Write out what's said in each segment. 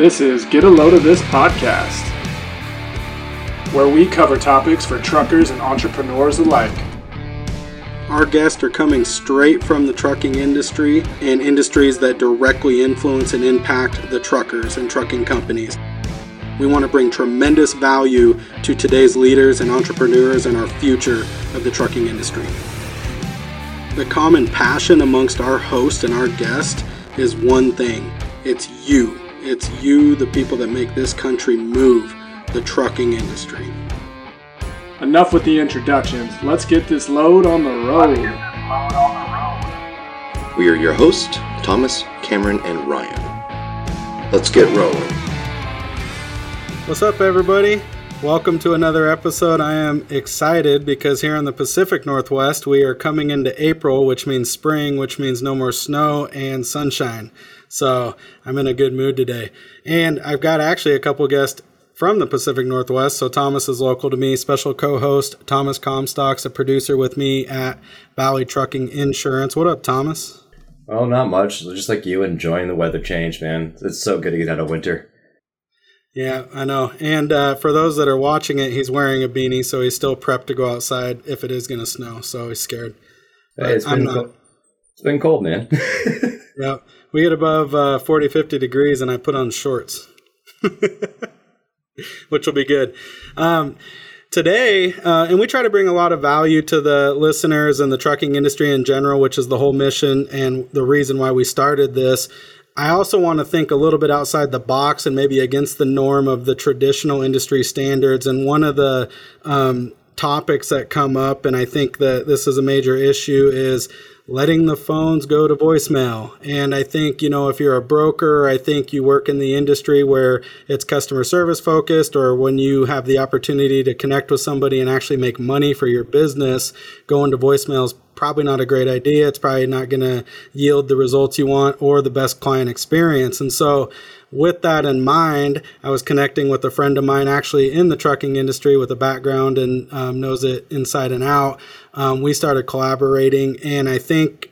This is Get a Load of This podcast, where we cover topics for truckers and entrepreneurs alike. Our guests are coming straight from the trucking industry and industries that directly influence and impact the truckers and trucking companies. We want to bring tremendous value to today's leaders and entrepreneurs and our future of the trucking industry. The common passion amongst our host and our guest is one thing it's you. It's you, the people that make this country move, the trucking industry. Enough with the introductions. Let's get this load on the road. We are your hosts, Thomas, Cameron, and Ryan. Let's get rolling. What's up, everybody? Welcome to another episode. I am excited because here in the Pacific Northwest, we are coming into April, which means spring, which means no more snow and sunshine. So I'm in a good mood today. And I've got actually a couple guests from the Pacific Northwest. So Thomas is local to me, special co-host Thomas Comstock's a producer with me at Valley Trucking Insurance. What up, Thomas? Oh, not much. Just like you, enjoying the weather change, man. It's so good to get out of winter. Yeah, I know. And uh, for those that are watching it, he's wearing a beanie, so he's still prepped to go outside if it is going to snow. So he's scared. Hey, it's been cold. It's been cold, man. yeah, we get above uh, 40, 50 degrees, and I put on shorts, which will be good. Um, today, uh, and we try to bring a lot of value to the listeners and the trucking industry in general, which is the whole mission and the reason why we started this. I also want to think a little bit outside the box and maybe against the norm of the traditional industry standards. And one of the um, topics that come up, and I think that this is a major issue, is letting the phones go to voicemail. And I think, you know, if you're a broker, I think you work in the industry where it's customer service focused, or when you have the opportunity to connect with somebody and actually make money for your business, going to voicemail is probably not a great idea. It's probably not going to yield the results you want or the best client experience. And so, with that in mind, I was connecting with a friend of mine actually in the trucking industry with a background and um, knows it inside and out. Um, we started collaborating, and I think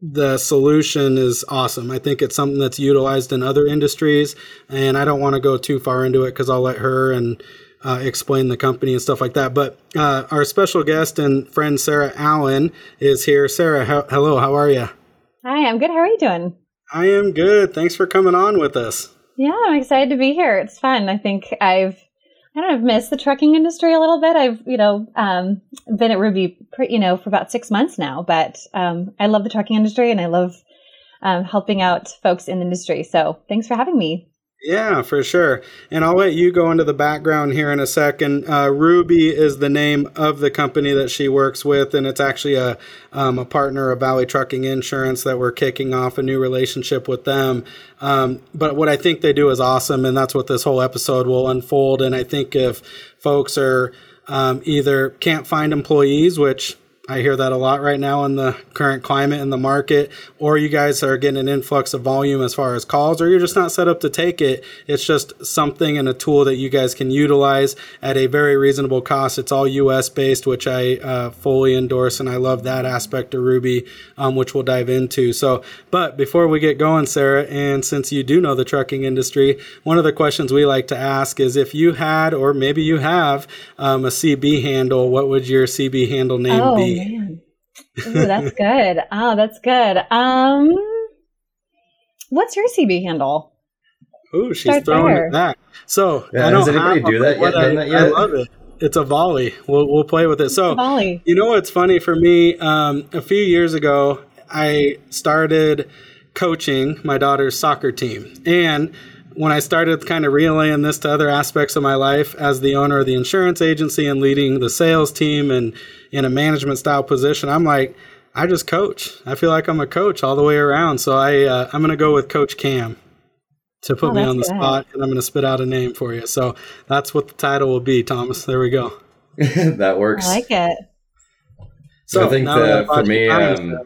the solution is awesome. I think it's something that's utilized in other industries, and I don't want to go too far into it because I'll let her and uh, explain the company and stuff like that. But uh, our special guest and friend Sarah Allen is here. Sarah, hello, how are you? Hi, I'm good. How are you doing? I am good. Thanks for coming on with us. Yeah, I'm excited to be here. It's fun. I think I've I don't know, I've missed the trucking industry a little bit. I've, you know, um, been at Ruby, you know, for about six months now, but um, I love the trucking industry and I love um, helping out folks in the industry. So thanks for having me. Yeah, for sure. And I'll let you go into the background here in a second. Uh, Ruby is the name of the company that she works with, and it's actually a, um, a partner of Valley Trucking Insurance that we're kicking off a new relationship with them. Um, but what I think they do is awesome, and that's what this whole episode will unfold. And I think if folks are um, either can't find employees, which I hear that a lot right now in the current climate in the market, or you guys are getting an influx of volume as far as calls, or you're just not set up to take it. It's just something and a tool that you guys can utilize at a very reasonable cost. It's all US based, which I uh, fully endorse, and I love that aspect of Ruby, um, which we'll dive into. So, but before we get going, Sarah, and since you do know the trucking industry, one of the questions we like to ask is if you had, or maybe you have, um, a CB handle, what would your CB handle name oh. be? Man. Ooh, that's good. Oh, that's good. Um, what's your CB handle? Ooh, she's Start throwing there. it back. So, yeah, does anybody do that yet? I, that yet? I love it. It's a volley. We'll we'll play with it. So, volley. you know what's funny for me? Um, a few years ago, I started coaching my daughter's soccer team, and when I started kind of relaying this to other aspects of my life as the owner of the insurance agency and leading the sales team and in a management style position, I'm like, I just coach. I feel like I'm a coach all the way around. So I uh, I'm going to go with Coach Cam to put oh, me on the good. spot, and I'm going to spit out a name for you. So that's what the title will be, Thomas. There we go. that works. I like it. So I think that for me, um,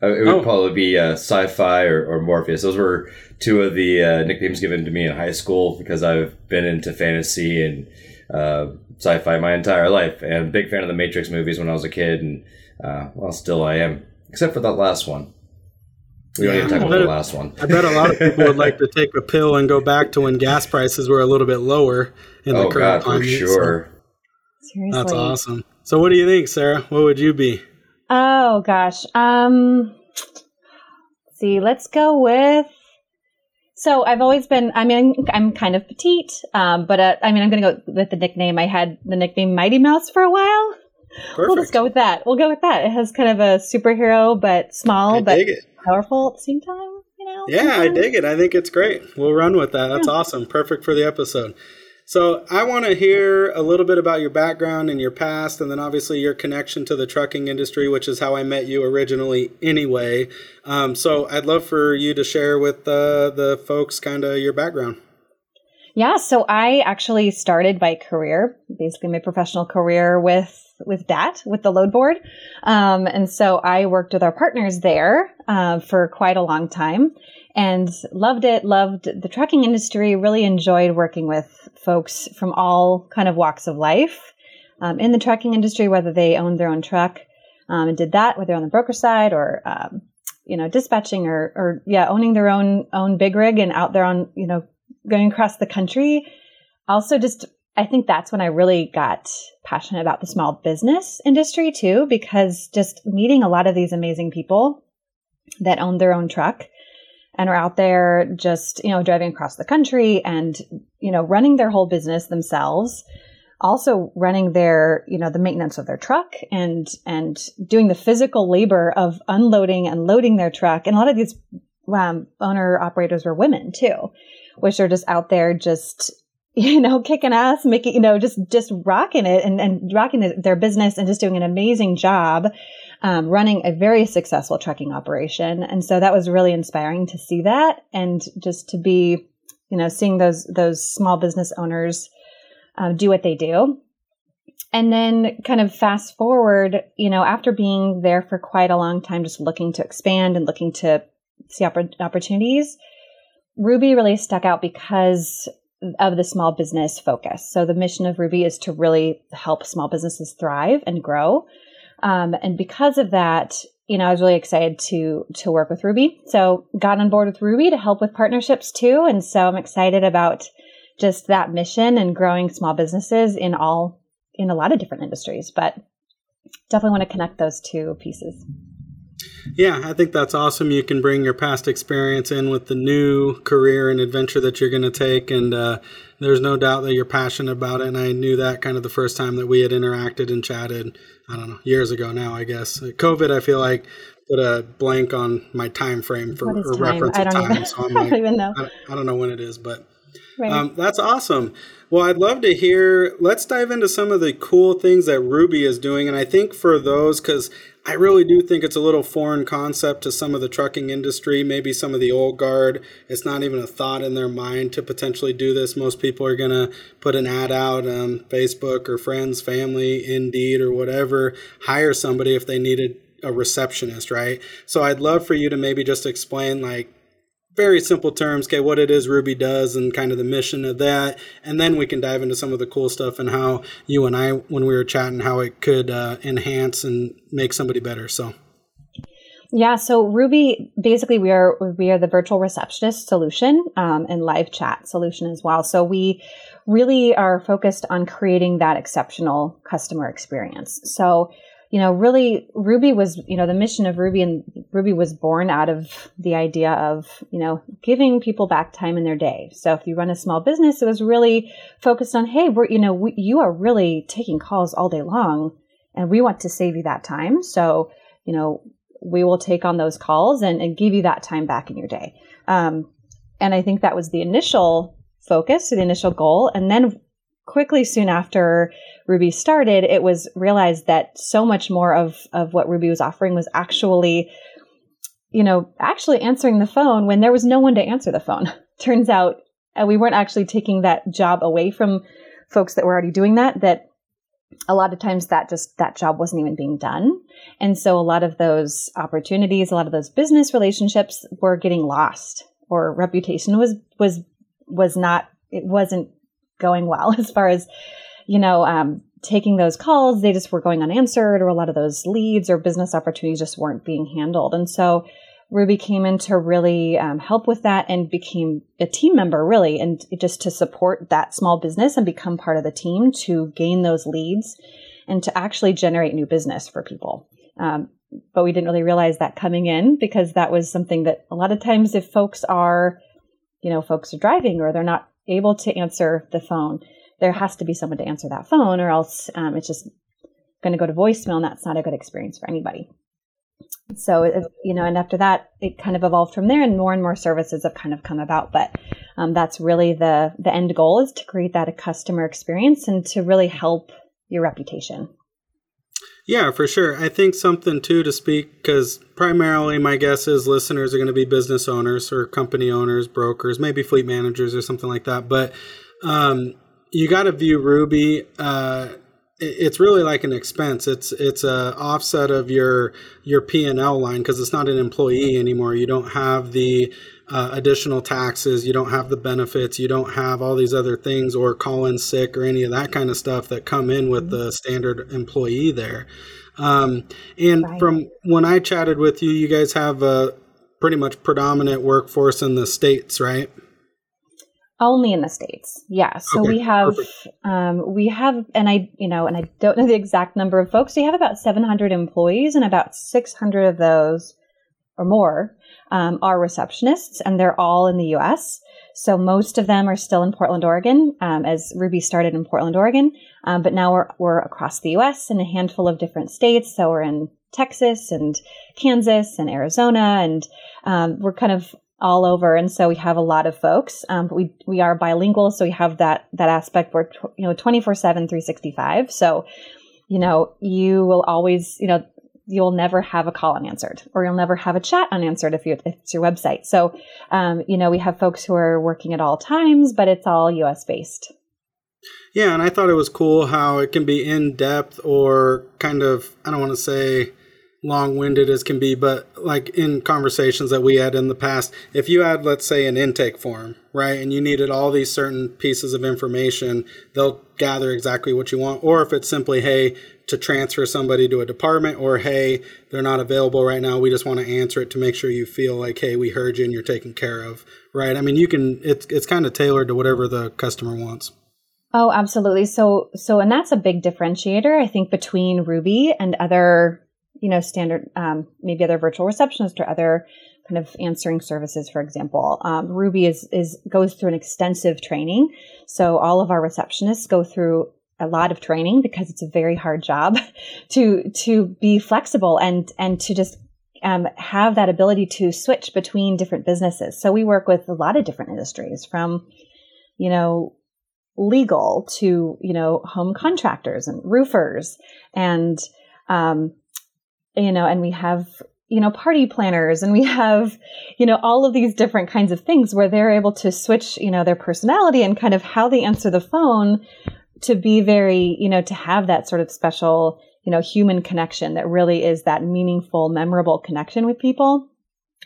it would oh. probably be uh, sci-fi or, or, Morpheus. Those were two of the uh, nicknames given to me in high school because I've been into fantasy and uh, sci-fi my entire life, and big fan of the Matrix movies when I was a kid, and uh, well, still I am, except for that last one. We don't yeah, even talk about the last one. I bet a lot of people would like to take a pill and go back to when gas prices were a little bit lower in oh, the current God, climate. for sure. So. Seriously. That's awesome. So what do you think, Sarah? What would you be? Oh gosh. Um see, let's go with so I've always been. I mean, I'm kind of petite, um, but uh, I mean, I'm going to go with the nickname. I had the nickname Mighty Mouse for a while. Perfect. We'll just go with that. We'll go with that. It has kind of a superhero, but small, I but powerful at the same time. You know. Yeah, I dig it. I think it's great. We'll run with that. That's yeah. awesome. Perfect for the episode. So I want to hear a little bit about your background and your past, and then obviously your connection to the trucking industry, which is how I met you originally, anyway. Um, so I'd love for you to share with uh, the folks kind of your background. Yeah, so I actually started my career, basically my professional career with with DAT, with the load board. Um, and so I worked with our partners there uh, for quite a long time and loved it, loved the trucking industry, really enjoyed working with folks from all kind of walks of life um, in the trucking industry, whether they owned their own truck um, and did that, whether on the broker side or, um, you know, dispatching or, or, yeah, owning their own, own big rig and out there on, you know, going across the country. Also just, I think that's when I really got passionate about the small business industry too, because just meeting a lot of these amazing people that own their own truck and are out there just, you know, driving across the country and, you know, running their whole business themselves. Also running their, you know, the maintenance of their truck and, and doing the physical labor of unloading and loading their truck. And a lot of these um, owner operators were women too, which are just out there just, you know, kicking ass, making, you know, just, just rocking it and, and rocking the, their business and just doing an amazing job um, running a very successful trucking operation. And so that was really inspiring to see that and just to be, you know, seeing those, those small business owners um, do what they do. And then kind of fast forward, you know, after being there for quite a long time, just looking to expand and looking to see opp- opportunities, Ruby really stuck out because of the small business focus. So the mission of Ruby is to really help small businesses thrive and grow. Um, and because of that, you know, I was really excited to to work with Ruby. So got on board with Ruby to help with partnerships too. And so I'm excited about just that mission and growing small businesses in all in a lot of different industries. But definitely want to connect those two pieces. Yeah, I think that's awesome. You can bring your past experience in with the new career and adventure that you're going to take, and uh, there's no doubt that you're passionate about it. And I knew that kind of the first time that we had interacted and chatted. I don't know, years ago now, I guess. COVID, I feel like put a blank on my time frame for time? reference of time. Even, so I'm like, I don't even know. I, I don't know when it is, but right. um, that's awesome. Well, I'd love to hear. Let's dive into some of the cool things that Ruby is doing, and I think for those, because I really do think it's a little foreign concept to some of the trucking industry, maybe some of the old guard. It's not even a thought in their mind to potentially do this. Most people are going to put an ad out on Facebook or friends, family, Indeed, or whatever, hire somebody if they needed a receptionist, right? So I'd love for you to maybe just explain like very simple terms, okay, what it is Ruby does and kind of the mission of that. And then we can dive into some of the cool stuff and how you and I, when we were chatting, how it could uh, enhance and make somebody better. So. Yeah, so Ruby basically we are we are the virtual receptionist solution um, and live chat solution as well. So we really are focused on creating that exceptional customer experience. So you know, really Ruby was, you know, the mission of Ruby and Ruby was born out of the idea of, you know, giving people back time in their day. So if you run a small business, it was really focused on, hey, we're, you know, we, you are really taking calls all day long and we want to save you that time. So, you know, we will take on those calls and, and give you that time back in your day. Um, and I think that was the initial focus, the initial goal. And then quickly soon after Ruby started, it was realized that so much more of, of what Ruby was offering was actually, you know, actually answering the phone when there was no one to answer the phone. Turns out uh, we weren't actually taking that job away from folks that were already doing that, that a lot of times that just that job wasn't even being done and so a lot of those opportunities a lot of those business relationships were getting lost or reputation was was was not it wasn't going well as far as, you know, um, taking those calls. They just were going unanswered, or a lot of those leads or business opportunities just weren't being handled. And so Ruby came in to really um, help with that and became a team member, really, and just to support that small business and become part of the team to gain those leads and to actually generate new business for people. Um, but we didn't really realize that coming in because that was something that a lot of times, if folks are, you know, folks are driving or they're not able to answer the phone, there has to be someone to answer that phone, or else um, it's just going to go to voicemail, and that's not a good experience for anybody. So, you know, and after that, it kind of evolved from there, and more and more services have kind of come about. But um, that's really the the end goal is to create that a customer experience and to really help your reputation. Yeah, for sure. I think something too to speak because primarily my guess is listeners are going to be business owners or company owners, brokers, maybe fleet managers or something like that. But um, you got to view Ruby. Uh, it's really like an expense. It's it's a offset of your your P and L line because it's not an employee anymore. You don't have the uh, additional taxes. You don't have the benefits. You don't have all these other things or call in sick or any of that kind of stuff that come in with the standard employee there. Um, and right. from when I chatted with you, you guys have a pretty much predominant workforce in the states, right? Only in the states, yeah. So okay, we have, um, we have, and I, you know, and I don't know the exact number of folks. We have about 700 employees, and about 600 of those or more um, are receptionists, and they're all in the U.S. So most of them are still in Portland, Oregon, um, as Ruby started in Portland, Oregon. Um, but now we're we're across the U.S. in a handful of different states. So we're in Texas and Kansas and Arizona, and um, we're kind of all over. And so we have a lot of folks, um, but we, we are bilingual. So we have that, that aspect where, you know, 24 seven, 365. So, you know, you will always, you know, you'll never have a call unanswered or you'll never have a chat unanswered if, you, if it's your website. So, um, you know, we have folks who are working at all times, but it's all US based. Yeah, and I thought it was cool how it can be in depth or kind of, I don't want to say long-winded as can be but like in conversations that we had in the past if you had let's say an intake form right and you needed all these certain pieces of information they'll gather exactly what you want or if it's simply hey to transfer somebody to a department or hey they're not available right now we just want to answer it to make sure you feel like hey we heard you and you're taken care of right i mean you can it's it's kind of tailored to whatever the customer wants Oh, absolutely. So, so, and that's a big differentiator, I think, between Ruby and other you know, standard, um, maybe other virtual receptionists or other kind of answering services, for example. Um, Ruby is, is, goes through an extensive training. So all of our receptionists go through a lot of training because it's a very hard job to, to be flexible and, and to just um, have that ability to switch between different businesses. So we work with a lot of different industries from, you know, legal to, you know, home contractors and roofers and, um, you know, and we have, you know, party planners and we have, you know, all of these different kinds of things where they're able to switch, you know, their personality and kind of how they answer the phone to be very, you know, to have that sort of special, you know, human connection that really is that meaningful, memorable connection with people.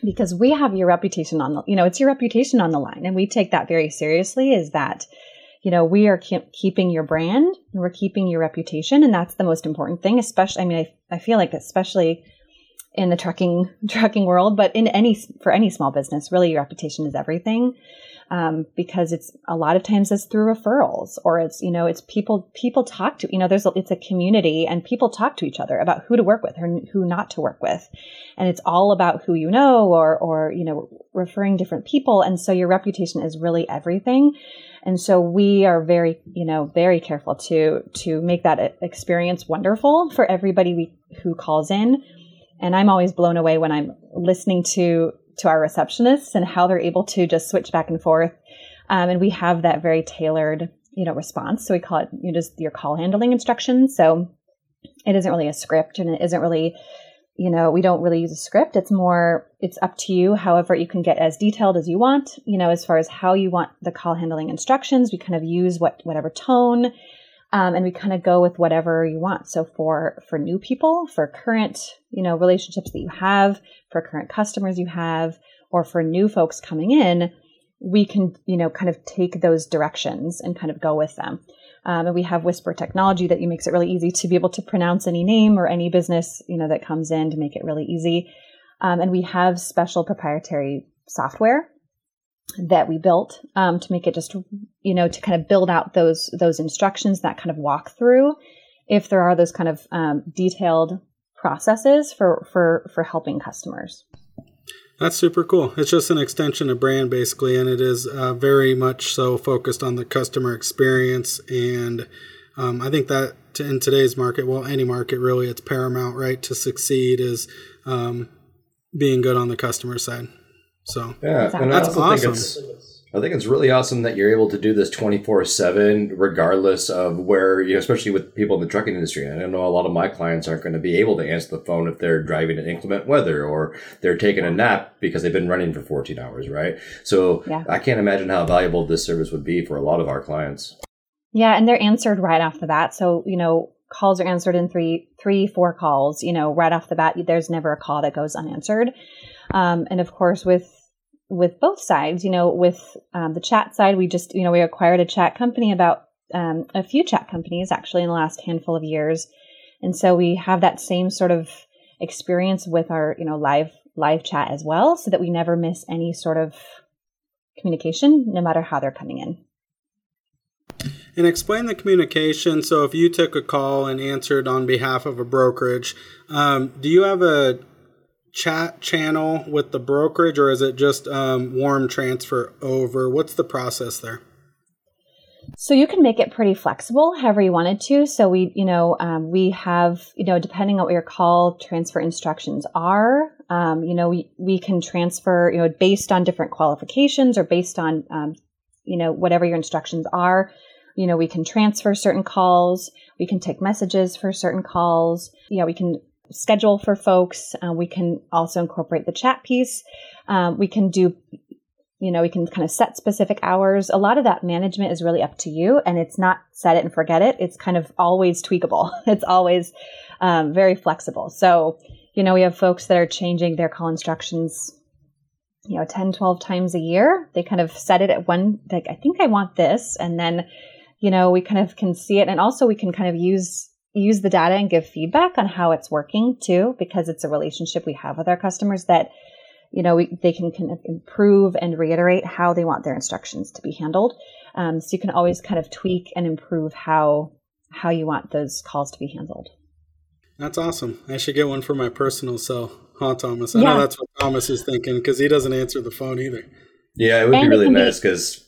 Because we have your reputation on the, you know, it's your reputation on the line. And we take that very seriously is that, you know, we are keep, keeping your brand and we're keeping your reputation. And that's the most important thing, especially, I mean, I, I feel like especially in the trucking, trucking world, but in any, for any small business, really your reputation is everything. Um, because it's a lot of times it's through referrals or it's, you know, it's people, people talk to, you know, there's, a, it's a community and people talk to each other about who to work with or who not to work with. And it's all about who you know or, or, you know, referring different people. And so your reputation is really everything. And so we are very, you know, very careful to to make that experience wonderful for everybody we, who calls in. And I'm always blown away when I'm listening to to our receptionists and how they're able to just switch back and forth. Um, and we have that very tailored, you know, response. So we call it you know, just your call handling instructions. So it isn't really a script and it isn't really you know, we don't really use a script. It's more, it's up to you. However, you can get as detailed as you want, you know, as far as how you want the call handling instructions. We kind of use what, whatever tone, um, and we kind of go with whatever you want. So for, for new people, for current, you know, relationships that you have, for current customers you have, or for new folks coming in, we can, you know, kind of take those directions and kind of go with them. Um, and we have Whisper technology that makes it really easy to be able to pronounce any name or any business, you know, that comes in to make it really easy. Um, and we have special proprietary software that we built um, to make it just you know to kind of build out those those instructions that kind of walk through if there are those kind of um, detailed processes for for for helping customers. That's super cool. It's just an extension of brand basically and it is uh, very much so focused on the customer experience and um, i think that in today's market well any market really it's paramount right to succeed is um, being good on the customer side so yeah, and that's awesome. Think it's I think it's really awesome that you're able to do this 24 7, regardless of where, you know, especially with people in the trucking industry. I know a lot of my clients aren't going to be able to answer the phone if they're driving in inclement weather or they're taking a nap because they've been running for 14 hours, right? So yeah. I can't imagine how valuable this service would be for a lot of our clients. Yeah, and they're answered right off the bat. So, you know, calls are answered in three, three, four calls, you know, right off the bat. There's never a call that goes unanswered. Um, and of course, with with both sides, you know, with um, the chat side, we just, you know, we acquired a chat company about um, a few chat companies actually in the last handful of years, and so we have that same sort of experience with our, you know, live live chat as well, so that we never miss any sort of communication, no matter how they're coming in. And explain the communication. So, if you took a call and answered on behalf of a brokerage, um, do you have a chat channel with the brokerage, or is it just um, warm transfer over? What's the process there? So you can make it pretty flexible, however you wanted to. So we, you know, um, we have, you know, depending on what your call transfer instructions are, um, you know, we, we can transfer, you know, based on different qualifications or based on, um, you know, whatever your instructions are. You know, we can transfer certain calls. We can take messages for certain calls. Yeah, we can schedule for folks. Uh, we can also incorporate the chat piece. Um, we can do, you know, we can kind of set specific hours. A lot of that management is really up to you, and it's not set it and forget it. It's kind of always tweakable. It's always um, very flexible. So, you know, we have folks that are changing their call instructions you know 10 12 times a year they kind of set it at one like i think i want this and then you know we kind of can see it and also we can kind of use use the data and give feedback on how it's working too, because it's a relationship we have with our customers that, you know, we, they can, kind of improve and reiterate how they want their instructions to be handled. Um, so you can always kind of tweak and improve how how you want those calls to be handled. That's awesome. I should get one for my personal cell, huh, Thomas? I yeah. know that's what Thomas is thinking because he doesn't answer the phone either. Yeah, it would and be really nice because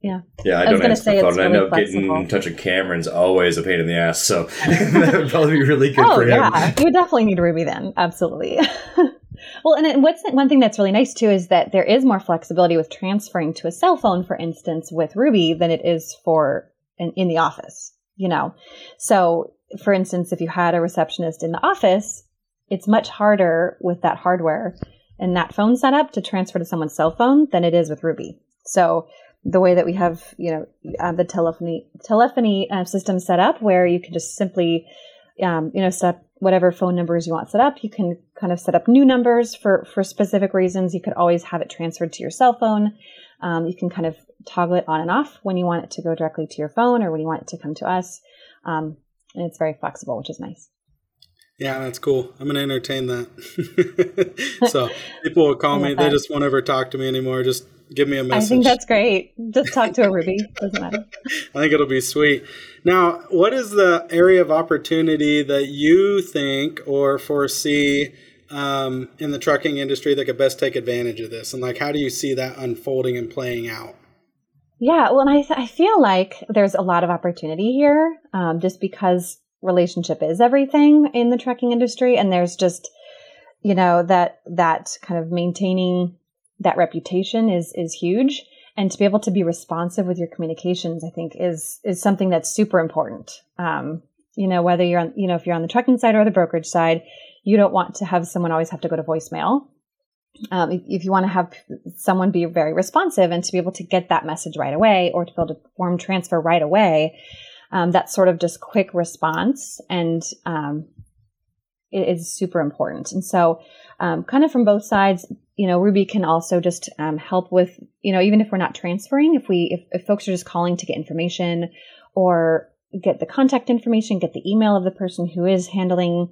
yeah. Yeah, I, I don't answer the phone. Really I know flexible. getting in touch with Cameron's always a pain in the ass, so that would probably be really good oh, for him. Yeah, you would definitely need Ruby then. Absolutely. well, and what's one thing that's really nice too is that there is more flexibility with transferring to a cell phone, for instance, with Ruby than it is for in, in the office. You know, so for instance, if you had a receptionist in the office, it's much harder with that hardware and that phone setup to transfer to someone's cell phone than it is with Ruby. So the way that we have, you know, uh, the telephony telephony uh, system set up, where you can just simply, um, you know, set up whatever phone numbers you want set up. You can kind of set up new numbers for for specific reasons. You could always have it transferred to your cell phone. Um, you can kind of toggle it on and off when you want it to go directly to your phone or when you want it to come to us. Um, and it's very flexible, which is nice. Yeah, that's cool. I'm going to entertain that. so people will call me. They just won't ever talk to me anymore. Just give me a message. I think that's great. Just talk to a Ruby. Doesn't matter. I think it'll be sweet. Now, what is the area of opportunity that you think or foresee um, in the trucking industry that could best take advantage of this? And like, how do you see that unfolding and playing out? Yeah, well, and I, th- I feel like there's a lot of opportunity here um, just because relationship is everything in the trucking industry. And there's just, you know, that, that kind of maintaining that reputation is is huge. And to be able to be responsive with your communications i think is is something that's super important. Um, you know whether you're on you know if you're on the trucking side or the brokerage side you don't want to have someone always have to go to voicemail. Um, if, if, you want to have someone be very responsive and to be able to get that message right away or to be able to warm transfer right away um, that sort of just quick response and um, it is super important. And so um, kind of from both sides you know, Ruby can also just um, help with, you know, even if we're not transferring, if we, if, if folks are just calling to get information or get the contact information, get the email of the person who is handling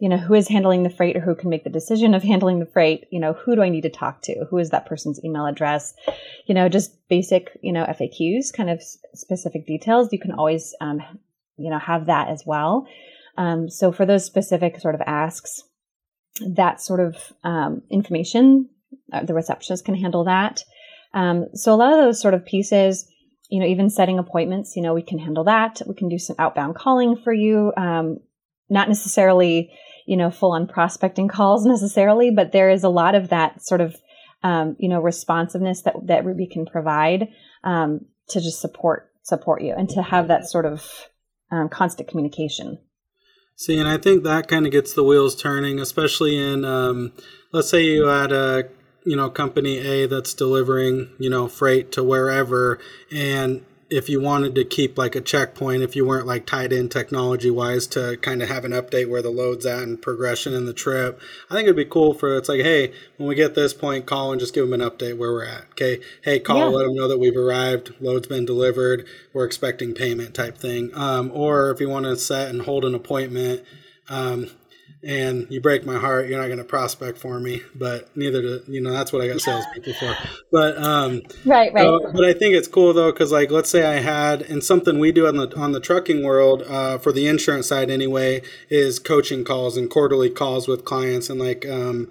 you know, who is handling the freight or who can make the decision of handling the freight? You know, who do I need to talk to? Who is that person's email address? You know, just basic, you know, FAQs, kind of specific details. You can always, um, you know, have that as well. Um, so for those specific sort of asks, that sort of um, information, uh, the receptionist can handle that. Um, so a lot of those sort of pieces, you know, even setting appointments, you know, we can handle that. We can do some outbound calling for you. Um, not necessarily, you know, full on prospecting calls necessarily, but there is a lot of that sort of, um, you know, responsiveness that, that Ruby can provide, um, to just support, support you and to have that sort of, um, constant communication. See, and I think that kind of gets the wheels turning, especially in, um, let's say you had a, you know, company A that's delivering, you know, freight to wherever, and if you wanted to keep like a checkpoint, if you weren't like tied in technology wise to kind of have an update where the load's at and progression in the trip, I think it'd be cool for it's like, hey, when we get this point, call and just give them an update where we're at. Okay, hey, call, yeah. let them know that we've arrived, load's been delivered, we're expecting payment type thing. Um, or if you want to set and hold an appointment, um, and you break my heart, you're not going to prospect for me. But neither do you know. That's what I got salespeople for. But um, right, right. But I think it's cool though, because like let's say I had, and something we do on the on the trucking world uh, for the insurance side anyway is coaching calls and quarterly calls with clients, and like um,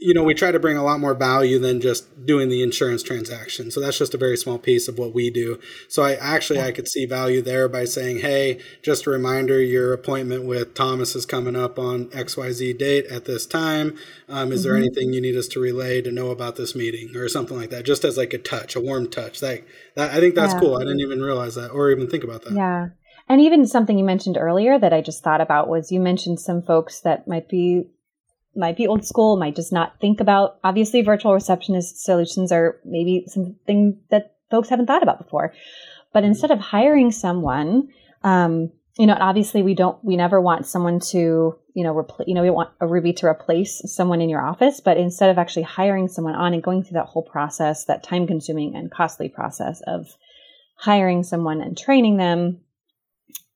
you know, we try to bring a lot more value than just doing the insurance transaction. So that's just a very small piece of what we do. So I actually I could see value there by saying, "Hey, just a reminder, your appointment with Thomas is coming up on XYZ date at this time. Um, is mm-hmm. there anything you need us to relay to know about this meeting or something like that?" Just as like a touch, a warm touch. Like that, I think that's yeah. cool. I didn't even realize that or even think about that. Yeah. And even something you mentioned earlier that I just thought about was you mentioned some folks that might be might be old school, might just not think about. Obviously, virtual receptionist solutions are maybe something that folks haven't thought about before. But instead of hiring someone, um, you know, obviously we don't, we never want someone to, you know, replace, you know, we want a Ruby to replace someone in your office, but instead of actually hiring someone on and going through that whole process, that time consuming and costly process of hiring someone and training them,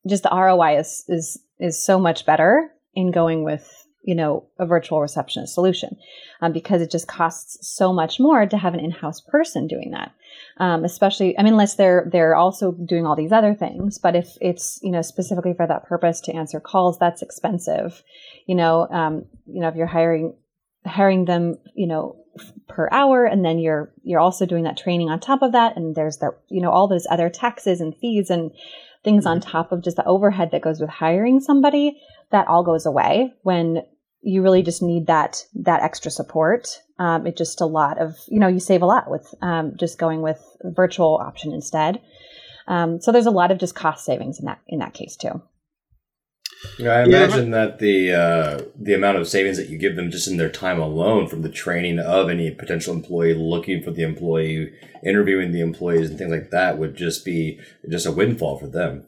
just the ROI is, is, is so much better in going with you know, a virtual receptionist solution um, because it just costs so much more to have an in-house person doing that. Um, especially, I mean, unless they're they're also doing all these other things. But if it's you know specifically for that purpose to answer calls, that's expensive. You know, um, you know if you're hiring hiring them, you know, per hour, and then you're you're also doing that training on top of that, and there's that you know all those other taxes and fees and things on top of just the overhead that goes with hiring somebody that all goes away when you really just need that that extra support. Um, it's just a lot of you know you save a lot with um, just going with virtual option instead. Um, so there's a lot of just cost savings in that in that case too. Yeah, I imagine yeah. that the uh, the amount of savings that you give them just in their time alone from the training of any potential employee, looking for the employee, interviewing the employees, and things like that would just be just a windfall for them.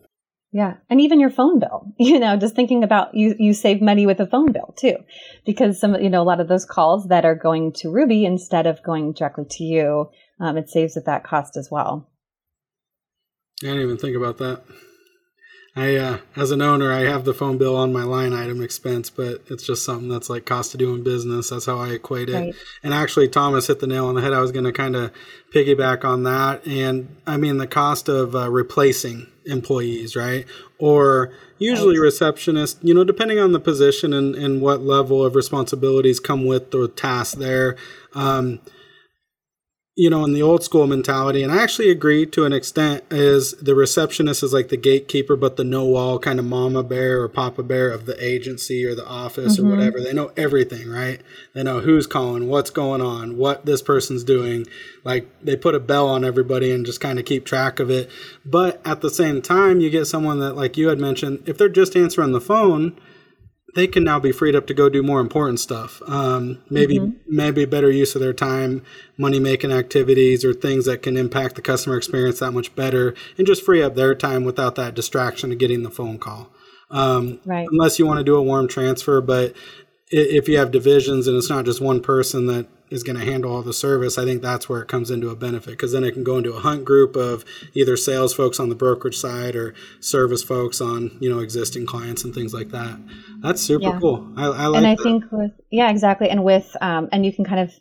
Yeah. And even your phone bill, you know, just thinking about you, you save money with a phone bill too, because some, you know, a lot of those calls that are going to Ruby instead of going directly to you, um, it saves at that cost as well. I didn't even think about that. I, uh, as an owner, I have the phone bill on my line item expense, but it's just something that's like cost of doing business. That's how I equate it. Right. And actually, Thomas hit the nail on the head. I was going to kind of piggyback on that. And I mean, the cost of uh, replacing employees, right? Or usually right. receptionists, you know, depending on the position and, and what level of responsibilities come with the task there. Um, you know, in the old school mentality, and I actually agree to an extent, is the receptionist is like the gatekeeper, but the know all kind of mama bear or papa bear of the agency or the office mm-hmm. or whatever. They know everything, right? They know who's calling, what's going on, what this person's doing. Like they put a bell on everybody and just kind of keep track of it. But at the same time, you get someone that, like you had mentioned, if they're just answering the phone, they can now be freed up to go do more important stuff. Um, maybe mm-hmm. maybe better use of their time, money making activities, or things that can impact the customer experience that much better, and just free up their time without that distraction of getting the phone call. Um, right. Unless you want to do a warm transfer, but if you have divisions and it's not just one person that is going to handle all the service, I think that's where it comes into a benefit because then it can go into a hunt group of either sales folks on the brokerage side or service folks on you know existing clients and things like that. That's super yeah. cool. I, I like. And I that. think with yeah, exactly. And with um, and you can kind of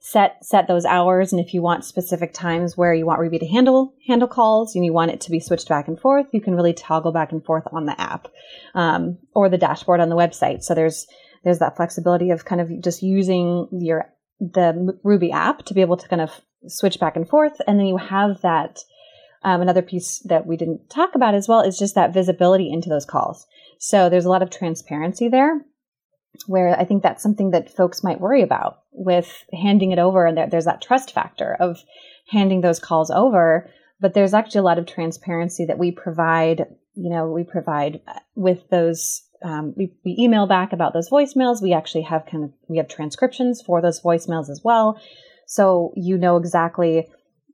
set set those hours and if you want specific times where you want Ruby to handle handle calls and you want it to be switched back and forth, you can really toggle back and forth on the app um, or the dashboard on the website. So there's there's that flexibility of kind of just using your the Ruby app to be able to kind of switch back and forth, and then you have that. Um, another piece that we didn't talk about as well is just that visibility into those calls. So there's a lot of transparency there where I think that's something that folks might worry about with handing it over. And there's that trust factor of handing those calls over. But there's actually a lot of transparency that we provide, you know, we provide with those. Um, we, we email back about those voicemails. We actually have kind of, we have transcriptions for those voicemails as well. So you know exactly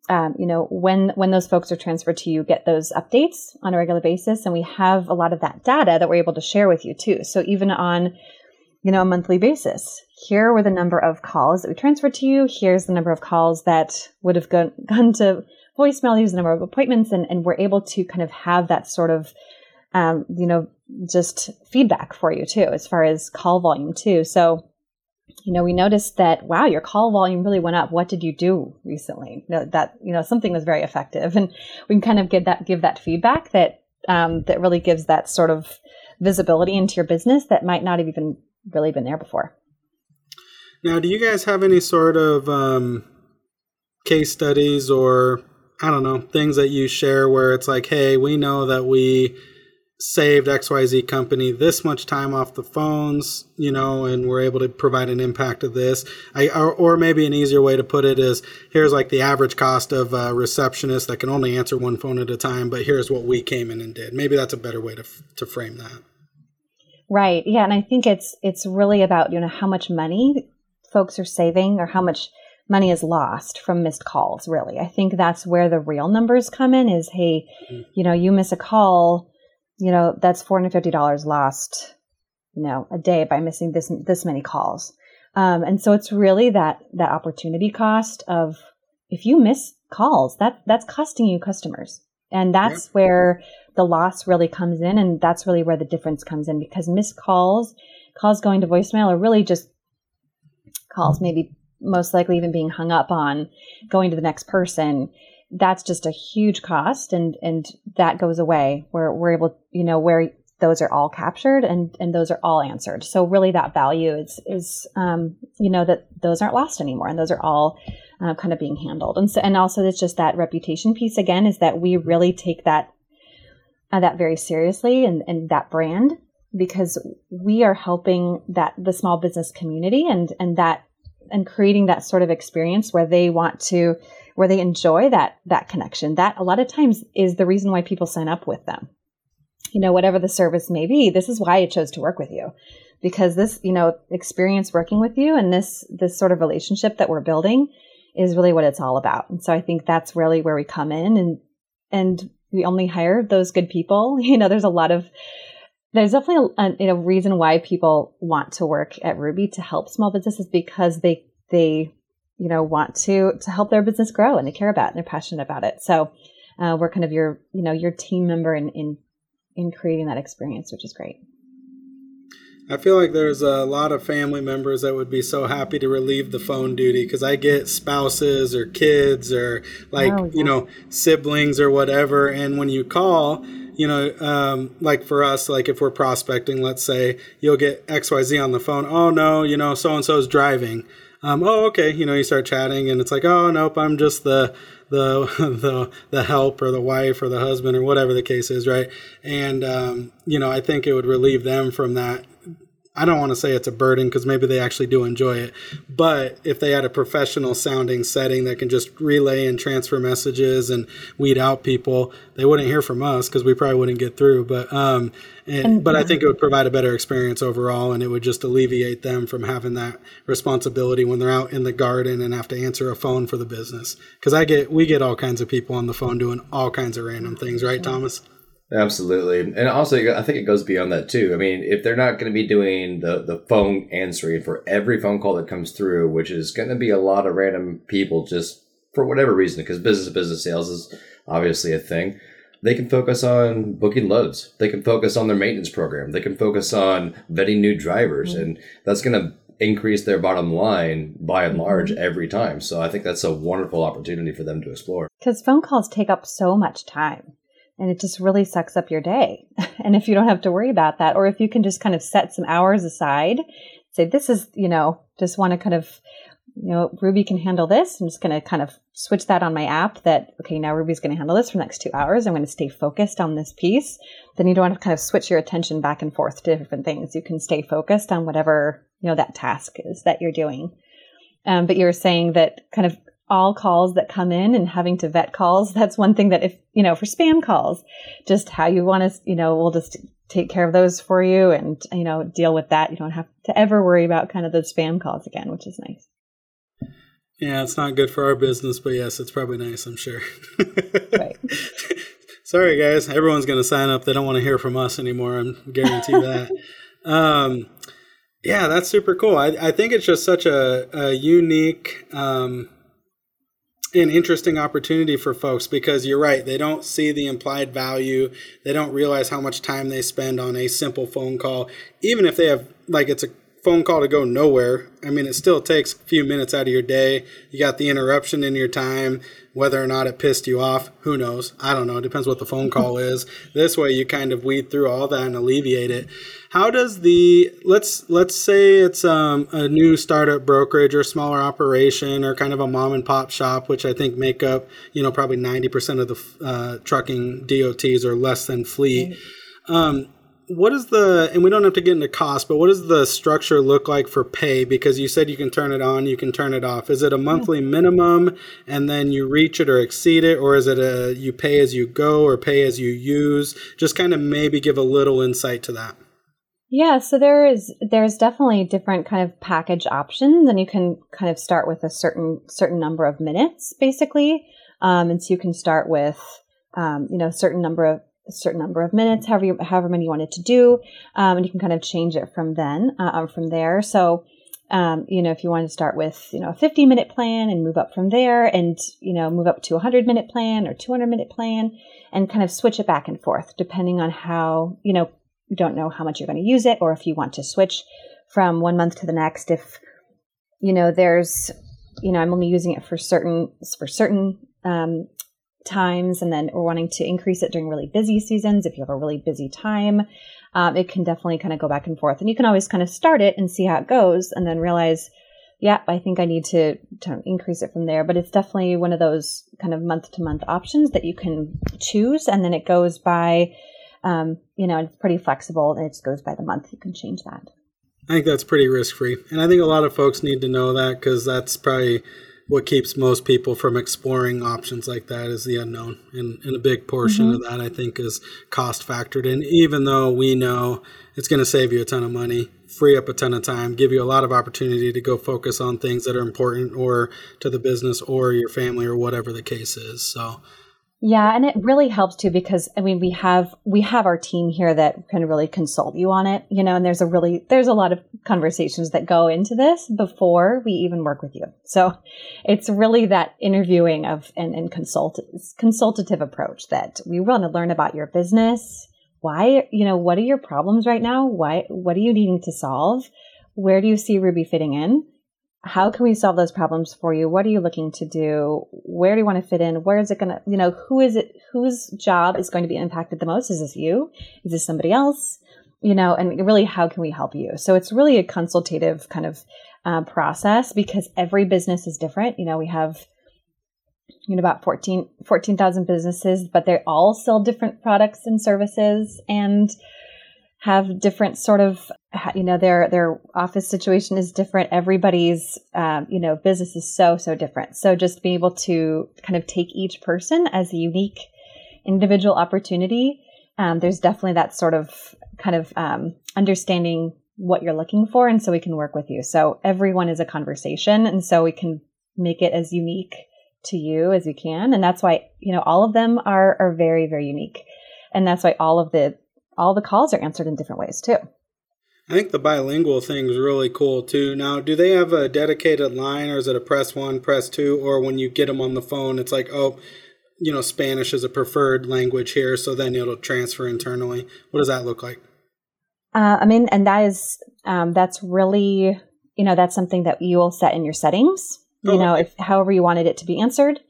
um, you know when when those folks are transferred to you get those updates on a regular basis and we have a lot of that data that we're able to share with you too so even on you know, a monthly basis. Here were the number of calls that we transferred to you. Here's the number of calls that would have gone, gone to voicemail. Here's the number of appointments. And, and we're able to kind of have that sort of, um, you know, just feedback for you too, as far as call volume too. So, you know, we noticed that, wow, your call volume really went up. What did you do recently? You know, that, you know, something was very effective. And we can kind of give that, give that feedback that, um, that really gives that sort of visibility into your business that might not have even really been there before. Now, do you guys have any sort of um, case studies or I don't know things that you share where it's like, hey, we know that we saved XYZ company this much time off the phones, you know, and we're able to provide an impact of this. I, or, or maybe an easier way to put it is here's like the average cost of a receptionist that can only answer one phone at a time, but here's what we came in and did. Maybe that's a better way to, to frame that. Right. Yeah, and I think it's it's really about, you know, how much money folks are saving or how much money is lost from missed calls, really. I think that's where the real numbers come in is hey, mm-hmm. you know, you miss a call, you know, that's $450 lost, you know, a day by missing this this many calls. Um, and so it's really that that opportunity cost of if you miss calls, that that's costing you customers. And that's yep. where the loss really comes in. And that's really where the difference comes in because missed calls, calls going to voicemail are really just calls, maybe most likely even being hung up on going to the next person. That's just a huge cost and, and that goes away where we're able, you know, where those are all captured and, and those are all answered. So really that value is, is, um, you know, that those aren't lost anymore and those are all uh, kind of being handled. And so, and also it's just that reputation piece again is that we really take that uh, that very seriously and, and that brand because we are helping that the small business community and and that and creating that sort of experience where they want to where they enjoy that that connection. That a lot of times is the reason why people sign up with them. You know whatever the service may be this is why i chose to work with you. Because this you know experience working with you and this this sort of relationship that we're building is really what it's all about. And so i think that's really where we come in and and we only hire those good people. You know, there's a lot of there's definitely a, you know, reason why people want to work at Ruby to help small businesses because they they you know want to to help their business grow and they care about and they're passionate about it. So uh, we're kind of your you know your team member in in in creating that experience, which is great. I feel like there's a lot of family members that would be so happy to relieve the phone duty because I get spouses or kids or like, oh, yeah. you know, siblings or whatever. And when you call, you know, um, like for us, like if we're prospecting, let's say you'll get XYZ on the phone. Oh, no, you know, so and so's driving. Um, oh, okay. You know, you start chatting and it's like, oh, nope, I'm just the, the the the help or the wife or the husband or whatever the case is, right? And um, you know, I think it would relieve them from that I don't want to say it's a burden because maybe they actually do enjoy it. But if they had a professional sounding setting that can just relay and transfer messages and weed out people, they wouldn't hear from us because we probably wouldn't get through. But um, and, and, but I think it would provide a better experience overall, and it would just alleviate them from having that responsibility when they're out in the garden and have to answer a phone for the business. Because I get we get all kinds of people on the phone doing all kinds of random things, right, Thomas? Absolutely. And also, I think it goes beyond that too. I mean, if they're not going to be doing the, the phone answering for every phone call that comes through, which is going to be a lot of random people just for whatever reason, because business to business sales is obviously a thing, they can focus on booking loads. They can focus on their maintenance program. They can focus on vetting new drivers. Mm-hmm. And that's going to increase their bottom line by and large mm-hmm. every time. So I think that's a wonderful opportunity for them to explore. Because phone calls take up so much time and it just really sucks up your day. and if you don't have to worry about that, or if you can just kind of set some hours aside, say, this is, you know, just want to kind of, you know, Ruby can handle this. I'm just going to kind of switch that on my app that, okay, now Ruby's going to handle this for the next two hours. I'm going to stay focused on this piece. Then you don't want to kind of switch your attention back and forth to different things. You can stay focused on whatever, you know, that task is that you're doing. Um, but you're saying that kind of all calls that come in and having to vet calls. That's one thing that if, you know, for spam calls, just how you want to, you know, we'll just take care of those for you and, you know, deal with that. You don't have to ever worry about kind of the spam calls again, which is nice. Yeah, it's not good for our business, but yes, it's probably nice, I'm sure. right. Sorry, guys. Everyone's going to sign up. They don't want to hear from us anymore. I'm guarantee that. um, yeah, that's super cool. I, I think it's just such a, a unique um, an interesting opportunity for folks because you're right. They don't see the implied value. They don't realize how much time they spend on a simple phone call. Even if they have, like, it's a phone call to go nowhere. I mean, it still takes a few minutes out of your day. You got the interruption in your time. Whether or not it pissed you off, who knows? I don't know. It depends what the phone call is. This way, you kind of weed through all that and alleviate it. How does the let's let's say it's um, a new startup brokerage or smaller operation or kind of a mom and pop shop, which I think make up you know probably ninety percent of the uh, trucking DOTs or less than fleet. Um, what is the and we don't have to get into cost but what does the structure look like for pay? Because you said you can turn it on you can turn it off. Is it a monthly minimum and then you reach it or exceed it? Or is it a you pay as you go or pay as you use? Just kind of maybe give a little insight to that. Yeah so there is there's definitely different kind of package options and you can kind of start with a certain certain number of minutes basically. Um, and so you can start with um, you know a certain number of a certain number of minutes, however you, however many you wanted to do, um, and you can kind of change it from then uh, um, from there. So, um, you know, if you want to start with you know a 50 minute plan and move up from there, and you know move up to a 100 minute plan or 200 minute plan, and kind of switch it back and forth depending on how you know you don't know how much you're going to use it, or if you want to switch from one month to the next. If you know there's you know I'm only using it for certain for certain um, times and then we're wanting to increase it during really busy seasons. If you have a really busy time um, it can definitely kind of go back and forth. And you can always kind of start it and see how it goes and then realize yeah i think i need to, to increase it from there. But it's definitely one of those kind of month to month options that you can choose and then it goes by um, you know it's pretty flexible and it just goes by the month. You can change that. I think that's pretty risk free and i think a lot of folks need to know that because that's probably what keeps most people from exploring options like that is the unknown. And, and a big portion mm-hmm. of that, I think, is cost factored in. Even though we know it's going to save you a ton of money, free up a ton of time, give you a lot of opportunity to go focus on things that are important or to the business or your family or whatever the case is. So, yeah, and it really helps too because I mean we have we have our team here that can really consult you on it, you know, and there's a really there's a lot of conversations that go into this before we even work with you. So it's really that interviewing of and, and consult consultative approach that we want to learn about your business. Why, you know, what are your problems right now? Why what are you needing to solve? Where do you see Ruby fitting in? How can we solve those problems for you? What are you looking to do? Where do you want to fit in? Where is it going to, you know, who is it, whose job is going to be impacted the most? Is this you? Is this somebody else? You know, and really, how can we help you? So it's really a consultative kind of uh, process because every business is different. You know, we have, you know, about 14, 14,000 businesses, but they all sell different products and services. And, have different sort of you know their their office situation is different. Everybody's um, you know business is so so different. So just being able to kind of take each person as a unique individual opportunity um, there's definitely that sort of kind of um, understanding what you're looking for and so we can work with you. So everyone is a conversation and so we can make it as unique to you as we can and that's why you know all of them are are very very unique. And that's why all of the all the calls are answered in different ways too. I think the bilingual thing is really cool too. Now, do they have a dedicated line, or is it a press one, press two, or when you get them on the phone, it's like, oh, you know, Spanish is a preferred language here, so then it'll transfer internally. What does that look like? Uh, I mean, and that is um, that's really you know that's something that you will set in your settings. You oh, know, okay. if however you wanted it to be answered,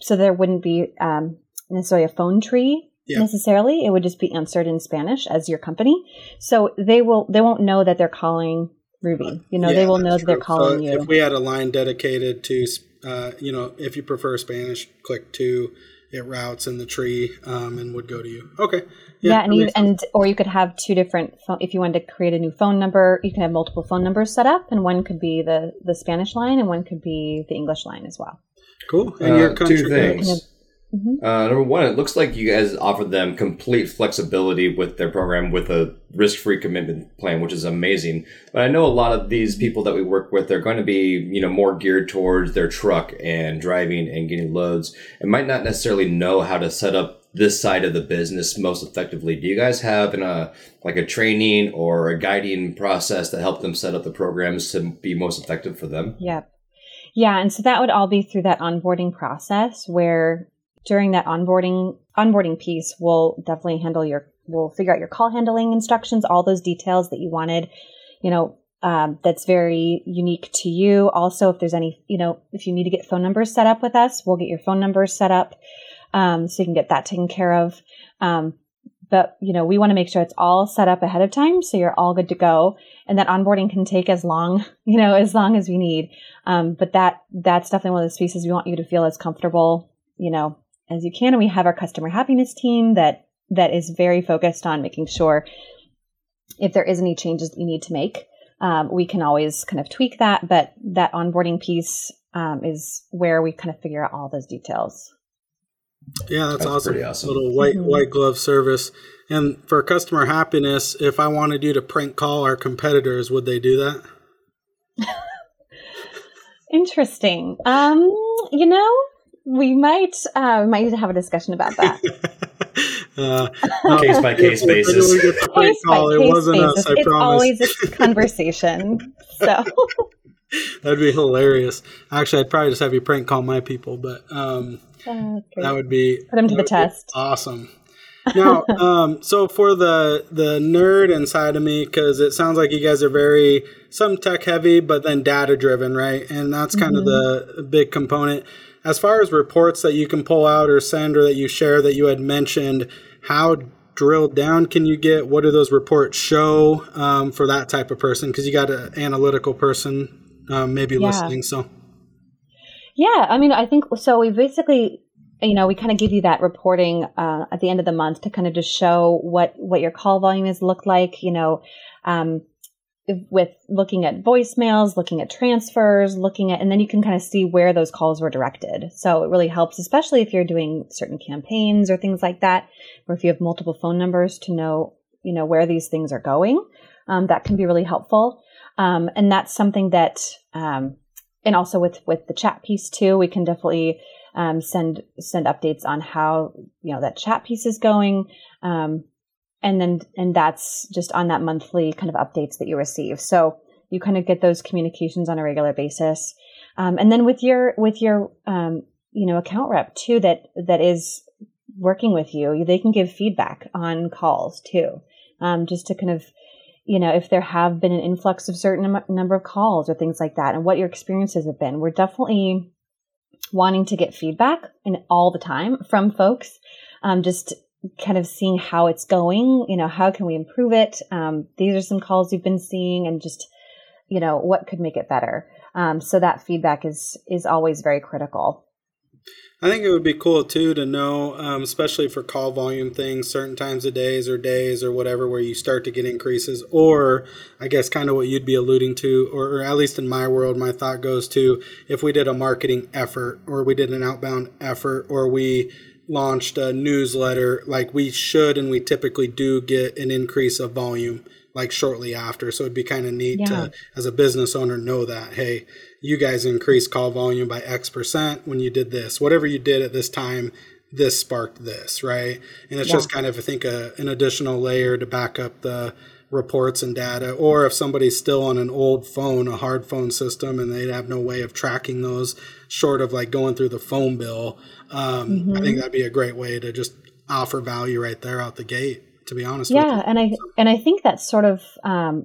so there wouldn't be um, necessarily a phone tree yeah. necessarily. It would just be answered in Spanish as your company. So they will they won't know that they're calling Ruby. You know, yeah, they will know that they're calling so you. If we had a line dedicated to, uh, you know, if you prefer Spanish, click two. It routes in the tree um, and would go to you. Okay. Yeah, yeah and you, and or you could have two different. Phone, if you wanted to create a new phone number, you can have multiple phone numbers set up, and one could be the the Spanish line, and one could be the English line as well. Cool. And uh, your country two things. Mm-hmm. Uh, number one, it looks like you guys offered them complete flexibility with their program with a risk-free commitment plan, which is amazing. But I know a lot of these people that we work with, they're going to be, you know, more geared towards their truck and driving and getting loads and might not necessarily know how to set up this side of the business most effectively. Do you guys have an, uh, like a training or a guiding process that help them set up the programs to be most effective for them? Yeah. Yeah, and so that would all be through that onboarding process where during that onboarding onboarding piece, we'll definitely handle your we'll figure out your call handling instructions, all those details that you wanted, you know, um, that's very unique to you. Also, if there's any, you know, if you need to get phone numbers set up with us, we'll get your phone numbers set up um, so you can get that taken care of. Um, but you know, we want to make sure it's all set up ahead of time, so you're all good to go, and that onboarding can take as long, you know, as long as we need. Um, but that that's definitely one of those pieces we want you to feel as comfortable, you know, as you can. And we have our customer happiness team that that is very focused on making sure if there is any changes that you need to make, um, we can always kind of tweak that. But that onboarding piece um, is where we kind of figure out all those details. Yeah, that's, that's awesome. awesome. Little white mm-hmm. white glove service. And for customer happiness, if I wanted you to prank call our competitors, would they do that? Interesting. Um, you know, we might uh, might need to have a discussion about that. uh, case by case basis. Case by case it wasn't basis. us. I it's promise. always a conversation. So that'd be hilarious. Actually, I'd probably just have you prank call my people, but um, uh, that would be put them to the test. Awesome. now, um, so for the the nerd inside of me, because it sounds like you guys are very some tech heavy, but then data driven, right? And that's kind mm-hmm. of the big component as far as reports that you can pull out or send or that you share that you had mentioned, how drilled down can you get? What do those reports show um, for that type of person? Because you got an analytical person um, maybe yeah. listening. So, yeah, I mean, I think so. We basically you know, we kind of give you that reporting uh, at the end of the month to kind of just show what what your call volume has looked like. You know, um, with looking at voicemails, looking at transfers, looking at, and then you can kind of see where those calls were directed. So it really helps, especially if you're doing certain campaigns or things like that, or if you have multiple phone numbers to know, you know, where these things are going. Um, that can be really helpful. Um, and that's something that, um, and also with, with the chat piece too, we can definitely, um, send, send updates on how, you know, that chat piece is going. And then and that's just on that monthly kind of updates that you receive. So you kind of get those communications on a regular basis. Um, and then with your with your um, you know account rep too that that is working with you they can give feedback on calls too. Um, just to kind of you know if there have been an influx of certain number of calls or things like that and what your experiences have been we're definitely wanting to get feedback and all the time from folks. Um, just kind of seeing how it's going. You know, how can we improve it? Um, these are some calls we've been seeing, and just you know what could make it better. Um, so that feedback is is always very critical. I think it would be cool too to know, um, especially for call volume things, certain times of days or days or whatever, where you start to get increases, or I guess kind of what you'd be alluding to, or, or, at least in my world, my thought goes to if we did a marketing effort, or we did an outbound effort, or we launched a newsletter, like we should and we typically do get an increase of volume like shortly after. So it'd be kind of neat yeah. to, as a business owner, know that, hey, you guys increased call volume by X percent when you did this. Whatever you did at this time, this sparked this, right? And it's yeah. just kind of, I think, a, an additional layer to back up the reports and data. Or if somebody's still on an old phone, a hard phone system, and they'd have no way of tracking those short of like going through the phone bill, um, mm-hmm. I think that'd be a great way to just offer value right there out the gate. To be honest, yeah, and I and I think that's sort of um,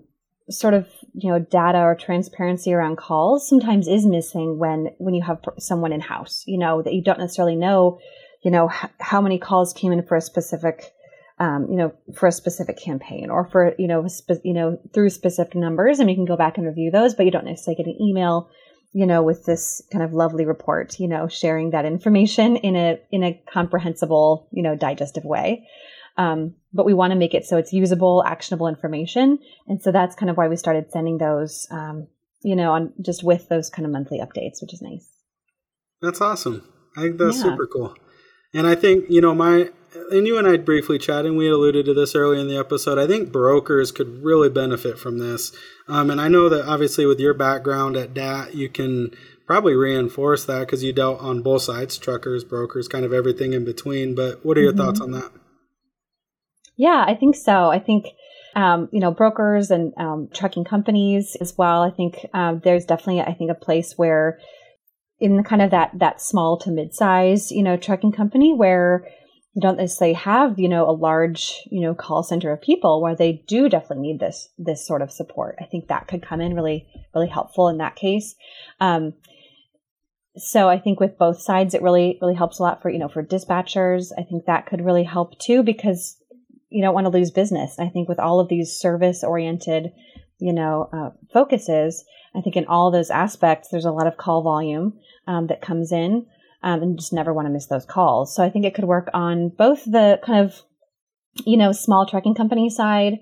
sort of you know data or transparency around calls sometimes is missing when when you have someone in house. You know that you don't necessarily know you know h- how many calls came in for a specific um, you know for a specific campaign or for you know spe- you know through specific numbers and you can go back and review those but you don't necessarily get an email you know with this kind of lovely report you know sharing that information in a in a comprehensible you know digestive way. Um, but we want to make it so it's usable actionable information. And so that's kind of why we started sending those um, you know on just with those kind of monthly updates which is nice. That's awesome. I think that's yeah. super cool. And I think, you know, my, and you and I briefly chatted, and we alluded to this early in the episode. I think brokers could really benefit from this. Um, and I know that obviously with your background at DAT, you can probably reinforce that because you dealt on both sides truckers, brokers, kind of everything in between. But what are your mm-hmm. thoughts on that? Yeah, I think so. I think. Um, you know, brokers and um, trucking companies as well. I think um, there's definitely, I think, a place where in the kind of that that small to mid-size you know trucking company where you don't necessarily have you know a large you know call center of people where they do definitely need this this sort of support. I think that could come in really really helpful in that case. Um, so i think with both sides it really really helps a lot for you know for dispatchers. I think that could really help too because you don't want to lose business. I think with all of these service oriented you know uh, focuses i think in all those aspects there's a lot of call volume um, that comes in um, and just never want to miss those calls. So I think it could work on both the kind of, you know, small trucking company side,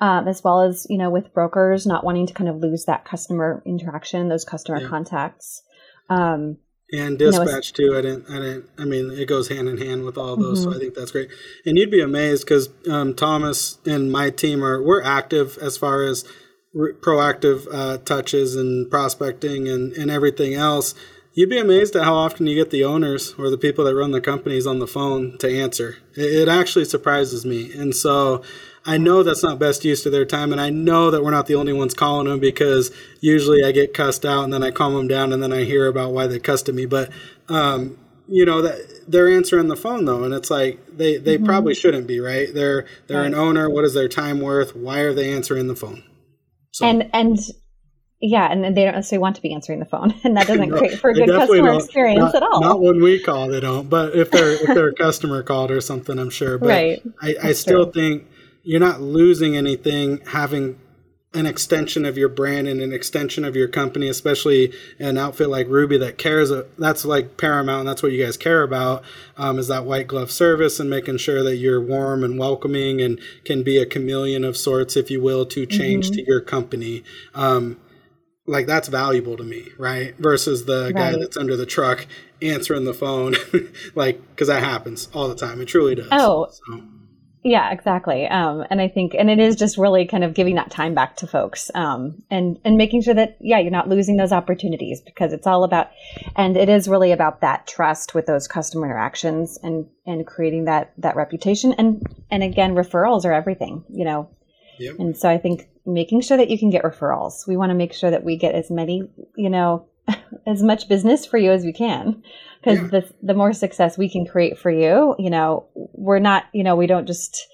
um, as well as, you know, with brokers not wanting to kind of lose that customer interaction, those customer yeah. contacts. Um, and dispatch you know, too. I didn't. I didn't. I mean, it goes hand in hand with all those. Mm-hmm. So I think that's great. And you'd be amazed because um, Thomas and my team are we're active as far as re- proactive uh, touches and prospecting and and everything else. You'd be amazed at how often you get the owners or the people that run the companies on the phone to answer. It, actually surprises me. And so I know that's not best use of their time. And I know that we're not the only ones calling them because usually I get cussed out and then I calm them down and then I hear about why they cussed at me. But, um, you know that they're answering the phone though and it's like they they mm-hmm. probably shouldn't be right they're they're right. an owner what is their time worth why are they answering the phone so. and and yeah, and they don't necessarily want to be answering the phone, and that doesn't no, create for a good customer experience not, at all. Not when we call, they don't. But if they're if they're a customer called or something, I'm sure. But right. I, I still true. think you're not losing anything having an extension of your brand and an extension of your company, especially an outfit like Ruby that cares. That's like paramount, and that's what you guys care about. Um, is that white glove service and making sure that you're warm and welcoming and can be a chameleon of sorts, if you will, to change mm-hmm. to your company. Um, like that's valuable to me, right? Versus the right. guy that's under the truck answering the phone, like because that happens all the time. It truly does. Oh, so. yeah, exactly. Um, and I think, and it is just really kind of giving that time back to folks, um, and and making sure that yeah, you're not losing those opportunities because it's all about, and it is really about that trust with those customer interactions and and creating that that reputation and and again, referrals are everything. You know, Yep. And so I think making sure that you can get referrals. We want to make sure that we get as many, you know, as much business for you as we can. Because yeah. the, the more success we can create for you, you know, we're not, you know, we don't just,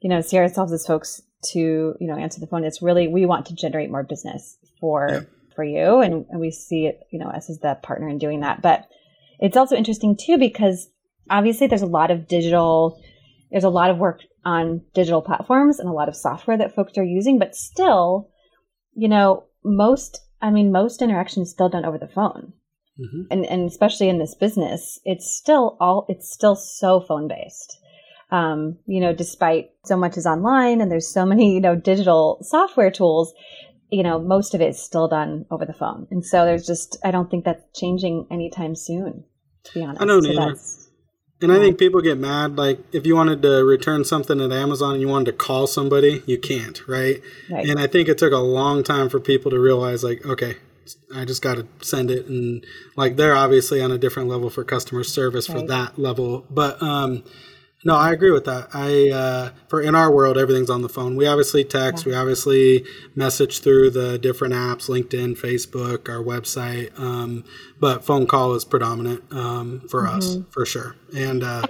you know, see ourselves as folks to, you know, answer the phone. It's really, we want to generate more business for, yeah. for you. And, and we see it, you know, us as the partner in doing that. But it's also interesting too, because obviously there's a lot of digital, there's a lot of work on digital platforms and a lot of software that folks are using, but still, you know, most, I mean, most interaction is still done over the phone. Mm-hmm. And, and especially in this business, it's still all, it's still so phone based. Um, you know, despite so much is online and there's so many, you know, digital software tools, you know, most of it is still done over the phone. And so there's just, I don't think that's changing anytime soon, to be honest. I don't so either. And I think people get mad. Like, if you wanted to return something at Amazon and you wanted to call somebody, you can't, right? right? And I think it took a long time for people to realize, like, okay, I just got to send it, and like they're obviously on a different level for customer service right. for that level. But um, no, I agree with that. I uh, for in our world, everything's on the phone. We obviously text, yeah. we obviously message through the different apps, LinkedIn, Facebook, our website. Um, but phone call is predominant um, for mm-hmm. us for sure. And uh,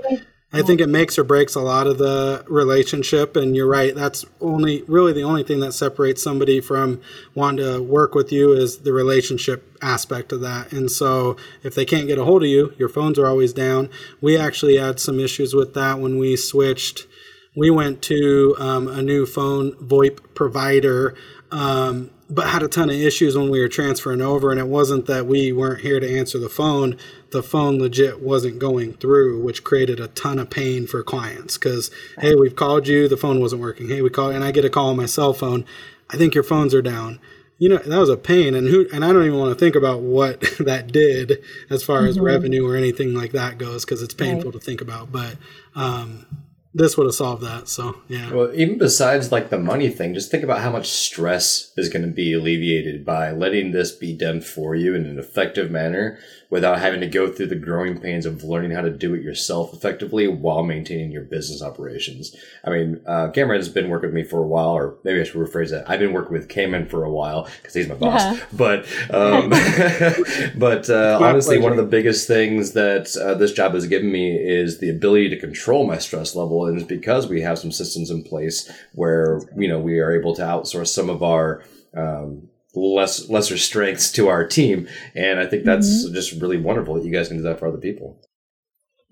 I think it makes or breaks a lot of the relationship. And you're right. That's only really the only thing that separates somebody from wanting to work with you is the relationship aspect of that. And so if they can't get a hold of you, your phones are always down. We actually had some issues with that when we switched. We went to um, a new phone VoIP provider. Um, but had a ton of issues when we were transferring over and it wasn't that we weren't here to answer the phone the phone legit wasn't going through, which created a ton of pain for clients. Because hey, we've called you, the phone wasn't working. Hey, we call, and I get a call on my cell phone. I think your phones are down. You know that was a pain, and who and I don't even want to think about what that did as far mm-hmm. as revenue or anything like that goes, because it's painful right. to think about. But um, this would have solved that. So yeah. Well, even besides like the money thing, just think about how much stress is going to be alleviated by letting this be done for you in an effective manner without having to go through the growing pains of learning how to do it yourself effectively while maintaining your business operations. I mean, uh, Cameron has been working with me for a while, or maybe I should rephrase that. I've been working with Cameron for a while because he's my boss. Yeah. But, um, but uh, honestly, one of the biggest things that uh, this job has given me is the ability to control my stress level, and it's because we have some systems in place where you know we are able to outsource some of our um, less lesser strengths to our team and i think that's mm-hmm. just really wonderful that you guys can do that for other people.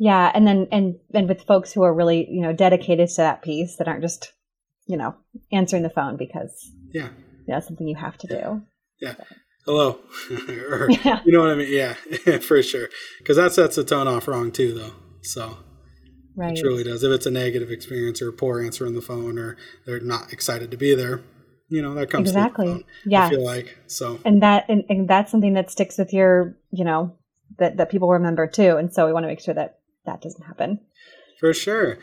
Yeah and then and and with folks who are really you know dedicated to that piece that aren't just you know answering the phone because yeah. that's something you have to do. Yeah. Hello. Or, yeah. you know what i mean? Yeah for sure. Because that sets the tone off wrong too though so right. it truly does. If it's a negative experience or a poor answer on the phone or they're not excited to be there you know that comes exactly. yeah i feel like. So. And that and, and that's something that sticks with your you know that that people remember too. And so we want to make sure that that doesn't happen. For sure.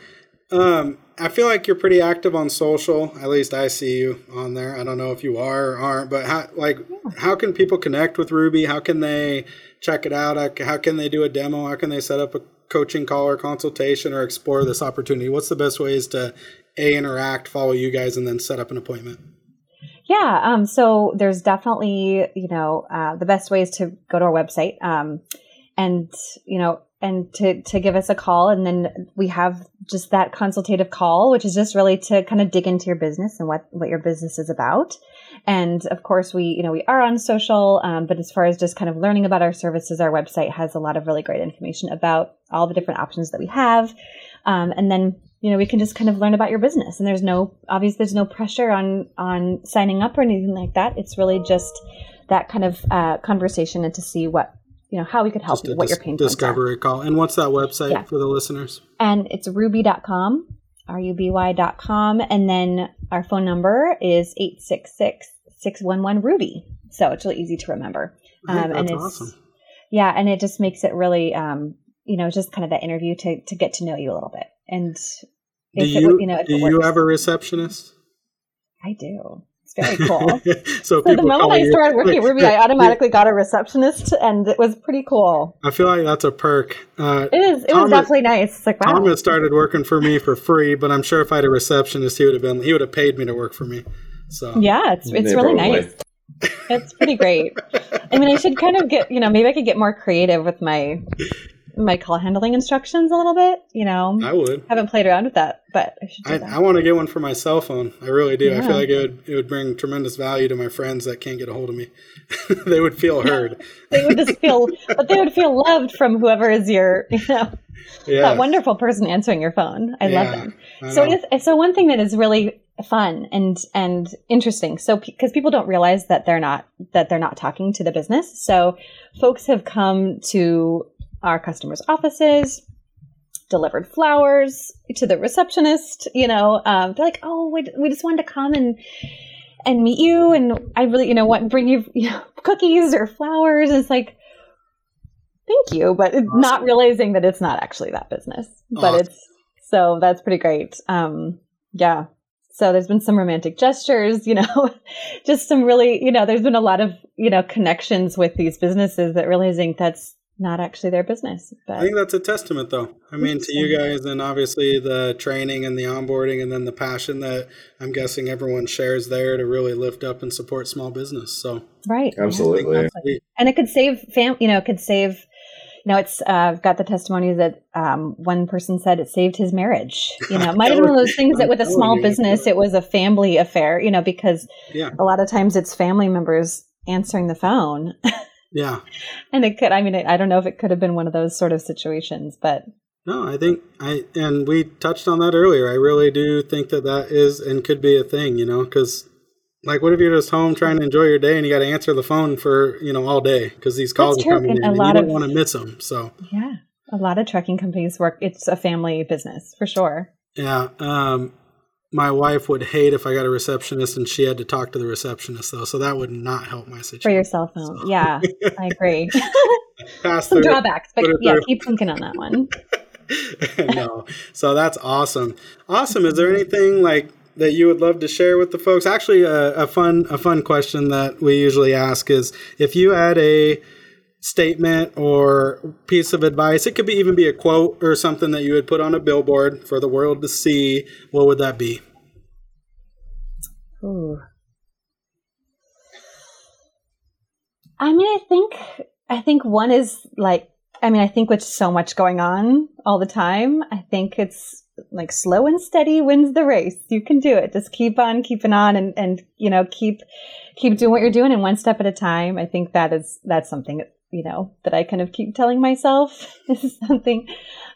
Um i feel like you're pretty active on social. At least i see you on there. I don't know if you are or aren't but how like yeah. how can people connect with ruby? How can they check it out? How can they do a demo? How can they set up a coaching call or consultation or explore this opportunity what's the best ways to a interact follow you guys and then set up an appointment yeah. Um, so there's definitely, you know, uh, the best way is to go to our website, um, and, you know, and to, to give us a call. And then we have just that consultative call, which is just really to kind of dig into your business and what, what your business is about. And of course, we, you know, we are on social, um, but as far as just kind of learning about our services, our website has a lot of really great information about all the different options that we have. Um, and then you know, we can just kind of learn about your business. And there's no, obviously, there's no pressure on on signing up or anything like that. It's really just that kind of uh, conversation and to see what you know how we could help you, what dis- your pain points discovery call. And what's that website yeah. for the listeners? And it's ruby.com, R-U-B-Y.com. And then our phone number is 866-611-RUBY. So it's really easy to remember. Um, that's and it's, awesome. Yeah, and it just makes it really, um, you know, just kind of that interview to, to get to know you a little bit. And do you, it, you know, do you have a receptionist? I do. It's very cool. so, so the moment I started you, working at Ruby, I automatically got a receptionist, and it was pretty cool. I feel like that's a perk. Uh, it is. It Thomas, was definitely nice. It's like wow. Thomas started working for me for free, but I'm sure if I had a receptionist, he would have been. He would have paid me to work for me. So yeah, it's it's really nice. it's pretty great. I mean, I should kind of get you know maybe I could get more creative with my my call handling instructions a little bit. You know, I would. Haven't played around with that, but I should. I, I, want to get one for my cell phone. I really do. Yeah. I feel like it would it would bring tremendous value to my friends that can't get a hold of me. they would feel heard. they would just feel, but they would feel loved from whoever is your, you know, yeah. that wonderful person answering your phone. I yeah, love them. I so it's, so one thing that is really fun and and interesting so because people don't realize that they're not that they're not talking to the business so folks have come to our customers' offices, delivered flowers to the receptionist. You know, um, they're like, "Oh, we, we just wanted to come and and meet you, and I really, you know, want bring you, you know, cookies or flowers." And it's like, thank you, but awesome. not realizing that it's not actually that business, but awesome. it's so that's pretty great. Um, yeah. So there's been some romantic gestures, you know, just some really, you know, there's been a lot of, you know, connections with these businesses that realizing that's not actually their business. But I think that's a testament, though. I mean, to you guys, and obviously the training and the onboarding, and then the passion that I'm guessing everyone shares there to really lift up and support small business. So, right, absolutely, yeah. and it could save fam. You know, it could save. You know, it's uh, I've got the testimony that um, one person said it saved his marriage. You know, it might have been one of those things that with a small business, it was a family affair. You know, because yeah. a lot of times it's family members answering the phone. Yeah. and it could, I mean, I don't know if it could have been one of those sort of situations, but. No, I think I, and we touched on that earlier. I really do think that that is and could be a thing, you know, because like, what if you're just home trying to enjoy your day and you got to answer the phone for, you know, all day because these calls That's are coming in and you don't want to miss them. So, yeah, a lot of trucking companies work, it's a family business for sure. Yeah. Um, my wife would hate if I got a receptionist and she had to talk to the receptionist though, so that would not help my situation. For your cell phone, yeah, I agree. Some drawbacks, but yeah, through. keep thinking on that one. no, so that's awesome. Awesome. Is there anything like that you would love to share with the folks? Actually, a, a fun a fun question that we usually ask is if you had a statement or piece of advice. It could be even be a quote or something that you would put on a billboard for the world to see. What would that be? Ooh. I mean, I think I think one is like I mean, I think with so much going on all the time, I think it's like slow and steady wins the race. You can do it. Just keep on keeping on and, and, you know, keep, keep doing what you're doing and one step at a time. I think that is, that's something you know, that I kind of keep telling myself is something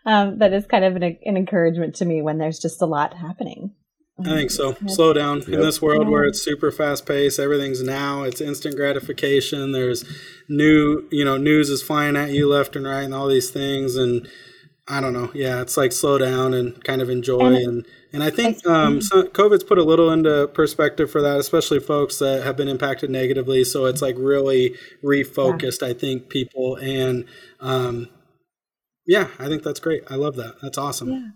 um, that is kind of an, an, encouragement to me when there's just a lot happening. I think so. Slow down yep. in this world where it's super fast paced. Everything's now. It's instant gratification. There's new, you know, news is flying at you left and right, and all these things. And I don't know. Yeah, it's like slow down and kind of enjoy and, and and I think um, so COVID's put a little into perspective for that, especially folks that have been impacted negatively. So it's like really refocused, yeah. I think, people. And um, yeah, I think that's great. I love that. That's awesome. Yeah.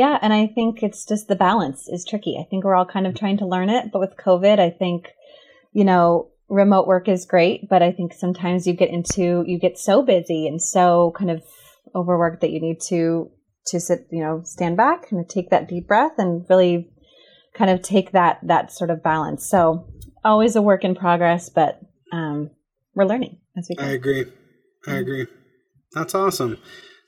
Yeah. And I think it's just the balance is tricky. I think we're all kind of trying to learn it. But with COVID, I think, you know, remote work is great. But I think sometimes you get into, you get so busy and so kind of overworked that you need to to sit, you know, stand back and take that deep breath and really kind of take that that sort of balance. So always a work in progress, but um, we're learning as we go. I agree. I agree. That's awesome.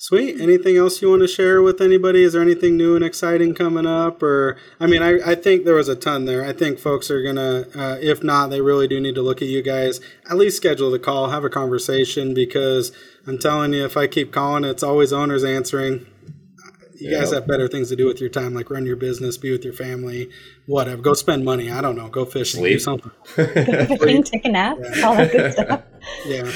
Sweet. Anything else you want to share with anybody? Is there anything new and exciting coming up? Or, I mean, I, I think there was a ton there. I think folks are going to, uh, if not, they really do need to look at you guys. At least schedule the call, have a conversation because I'm telling you, if I keep calling, it's always owners answering you yep. guys have better things to do with your time, like run your business, be with your family, whatever. Go spend money. I don't know. Go fishing. Sleep. Do something. Go fishing, take a nap, yeah. all that good stuff. yeah.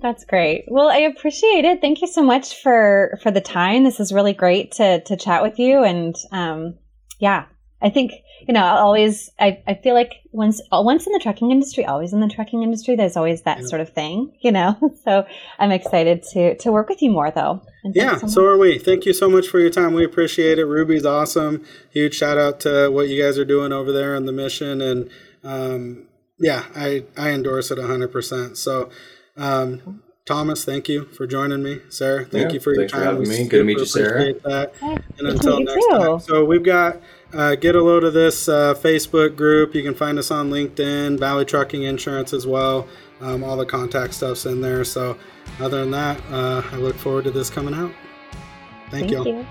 That's great. Well, I appreciate it. Thank you so much for for the time. This is really great to to chat with you. And um, yeah, I think you know, i always I, I feel like once once in the trucking industry, always in the trucking industry, there's always that yeah. sort of thing, you know. So I'm excited to to work with you more though. Yeah, so, so, are we. Thank you so much for your time. We appreciate it. Ruby's awesome. Huge shout out to what you guys are doing over there on the mission and um, yeah, I I endorse it 100%. So um, Thomas, thank you for joining me. Sarah, thank yeah, you for your time. For having me. Good to meet you, Sarah. That. And until next too. time. So we've got uh, get a load of this uh, Facebook group. You can find us on LinkedIn, Valley Trucking Insurance as well. Um, all the contact stuff's in there. So, other than that, uh, I look forward to this coming out. Thank, Thank you.